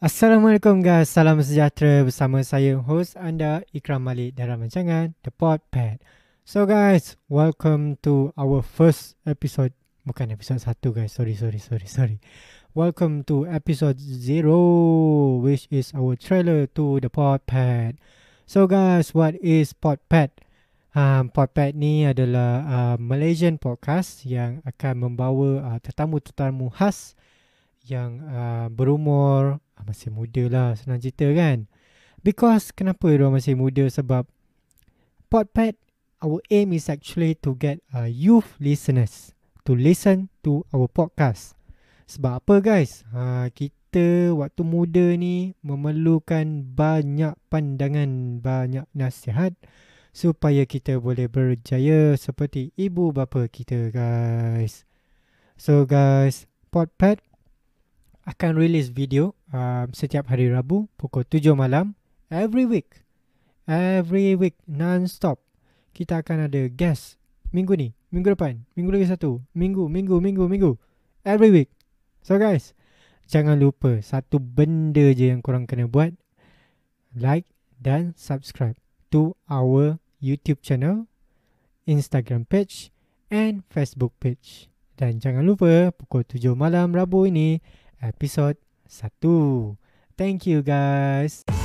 Assalamualaikum guys, salam sejahtera bersama saya host anda Ikram Malik dalam rancangan The Pod Pad. So guys, welcome to our first episode. Bukan episode satu guys, sorry sorry sorry sorry. Welcome to episode zero, which is our trailer to the Pod Pad. So guys, what is Pod Pad? Um, Pod Pad ni adalah uh, Malaysian podcast yang akan membawa uh, tetamu-tetamu khas yang uh, berumur ah, masih muda lah senang cerita kan because kenapa dia masih muda sebab Podpad our aim is actually to get uh, youth listeners to listen to our podcast sebab apa guys uh, kita waktu muda ni memerlukan banyak pandangan banyak nasihat supaya kita boleh berjaya seperti ibu bapa kita guys so guys Podpad akan release video um, setiap hari Rabu pukul 7 malam every week. Every week non-stop. Kita akan ada guest minggu ni, minggu depan, minggu lagi satu, minggu, minggu, minggu, minggu. Every week. So guys, jangan lupa satu benda je yang korang kena buat. Like dan subscribe to our YouTube channel, Instagram page and Facebook page. Dan jangan lupa pukul 7 malam Rabu ini episod 1. Thank you guys.